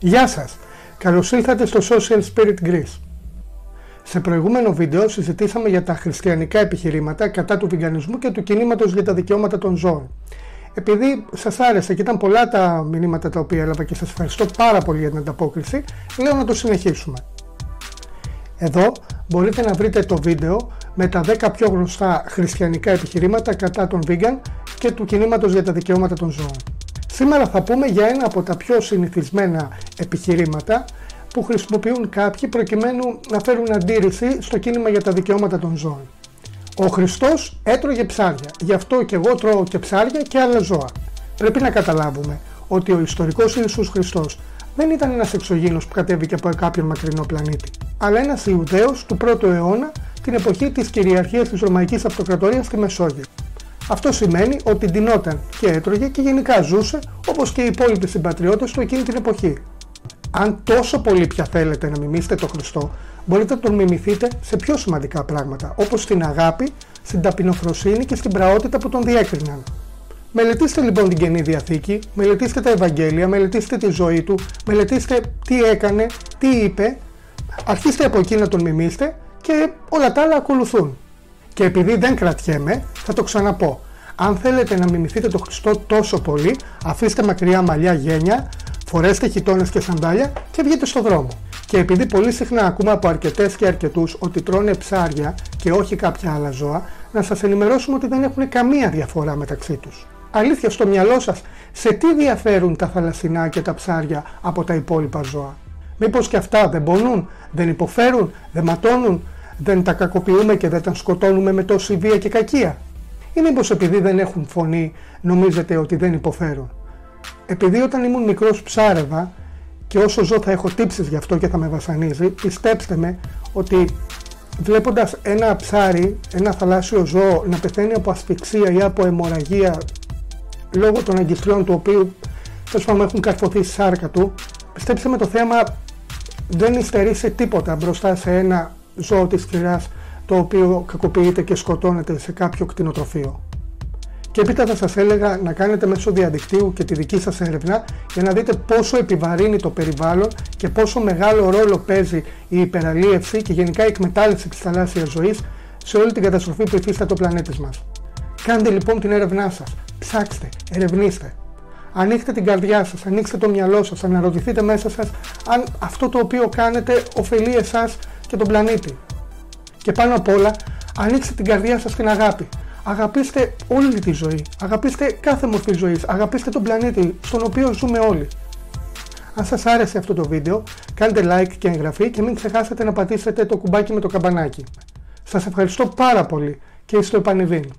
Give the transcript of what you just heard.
Γεια σας! Καλώς ήρθατε στο Social Spirit Greece. Σε προηγούμενο βίντεο συζητήσαμε για τα χριστιανικά επιχειρήματα κατά του βιγκανισμού και του κινήματος για τα δικαιώματα των ζώων. Επειδή σας άρεσε και ήταν πολλά τα μηνύματα τα οποία έλαβα και σας ευχαριστώ πάρα πολύ για την ανταπόκριση, λέω να το συνεχίσουμε. Εδώ μπορείτε να βρείτε το βίντεο με τα 10 πιο γνωστά χριστιανικά επιχειρήματα κατά των vegan και του κινήματος για τα δικαιώματα των ζώων. Σήμερα θα πούμε για ένα από τα πιο συνηθισμένα επιχειρήματα που χρησιμοποιούν κάποιοι προκειμένου να φέρουν αντίρρηση στο κίνημα για τα δικαιώματα των ζώων. Ο Χριστός έτρωγε ψάρια, γι' αυτό και εγώ τρώω και ψάρια και άλλα ζώα. Πρέπει να καταλάβουμε ότι ο ιστορικός Ιησούς Χριστός δεν ήταν ένας εξωγήινος που κατέβηκε από κάποιον μακρινό πλανήτη, αλλά ένας Ιουδαίος του 1ου αιώνα την εποχή της κυριαρχίας της Ρωμαϊκής Αυτοκρατορίας στη Μεσόγειο. Αυτό σημαίνει ότι ντυνόταν και έτρωγε και γενικά ζούσε όπως και οι υπόλοιποι συμπατριώτες του εκείνη την εποχή. Αν τόσο πολύ πια θέλετε να μιμήσετε τον Χριστό, μπορείτε να τον μιμηθείτε σε πιο σημαντικά πράγματα, όπως στην αγάπη, στην ταπεινοφροσύνη και στην πραότητα που τον διέκριναν. Μελετήστε λοιπόν την Καινή Διαθήκη, μελετήστε τα Ευαγγέλια, μελετήστε τη ζωή του, μελετήστε τι έκανε, τι είπε, αρχίστε από εκεί να τον μιμήσετε και όλα τα άλλα ακολουθούν. Και επειδή δεν κρατιέμαι, θα το ξαναπώ. Αν θέλετε να μιμηθείτε τον Χριστό τόσο πολύ, αφήστε μακριά μαλλιά γένια, φορέστε χιτώνες και σαντάλια και βγείτε στο δρόμο. Και επειδή πολύ συχνά ακούμε από αρκετές και αρκετούς ότι τρώνε ψάρια και όχι κάποια άλλα ζώα, να σας ενημερώσουμε ότι δεν έχουν καμία διαφορά μεταξύ τους. Αλήθεια, στο μυαλό σας, σε τι διαφέρουν τα θαλασσινά και τα ψάρια από τα υπόλοιπα ζώα; Μήπως και αυτά δεν πονούν, δεν υποφέρουν, δεν ματώνουν, δεν τα κακοποιούμε και δεν τα σκοτώνουμε με τόση βία και κακία. Ή μήπως επειδή δεν έχουν φωνή νομίζετε ότι δεν υποφέρουν. Επειδή όταν ήμουν μικρός ψάρευα και όσο ζω θα έχω τύψεις γι' αυτό και θα με βασανίζει, πιστέψτε με ότι βλέποντας ένα ψάρι, ένα θαλάσσιο ζώο να πεθαίνει από ασφυξία ή από αιμορραγία λόγω των αγκιστριών του οποίου τέλος πάντων έχουν καρφωθεί στη σάρκα του, πιστέψτε με το θέμα δεν υστερεί σε τίποτα μπροστά σε ένα ζώο της σκληράς το οποίο κακοποιείται και σκοτώνεται σε κάποιο κτηνοτροφείο. Και έπειτα θα σας έλεγα να κάνετε μέσω διαδικτύου και τη δική σας έρευνα για να δείτε πόσο επιβαρύνει το περιβάλλον και πόσο μεγάλο ρόλο παίζει η υπεραλίευση και γενικά η εκμετάλλευση της θαλάσσιας ζωής σε όλη την καταστροφή που υφίσταται ο πλανήτης μας. Κάντε λοιπόν την έρευνά σας, ψάξτε, ερευνήστε. Ανοίξτε την καρδιά σας, ανοίξτε το μυαλό σας, αναρωτηθείτε μέσα σας αν αυτό το οποίο κάνετε ωφελεί εσάς και τον πλανήτη. Και πάνω απ' όλα, ανοίξτε την καρδιά σας στην αγάπη. Αγαπήστε όλη τη ζωή. Αγαπήστε κάθε μορφή ζωής. Αγαπήστε τον πλανήτη στον οποίο ζούμε όλοι. Αν σας άρεσε αυτό το βίντεο, κάντε like και εγγραφή και μην ξεχάσετε να πατήσετε το κουμπάκι με το καμπανάκι. Σας ευχαριστώ πάρα πολύ και στο επανειδήν.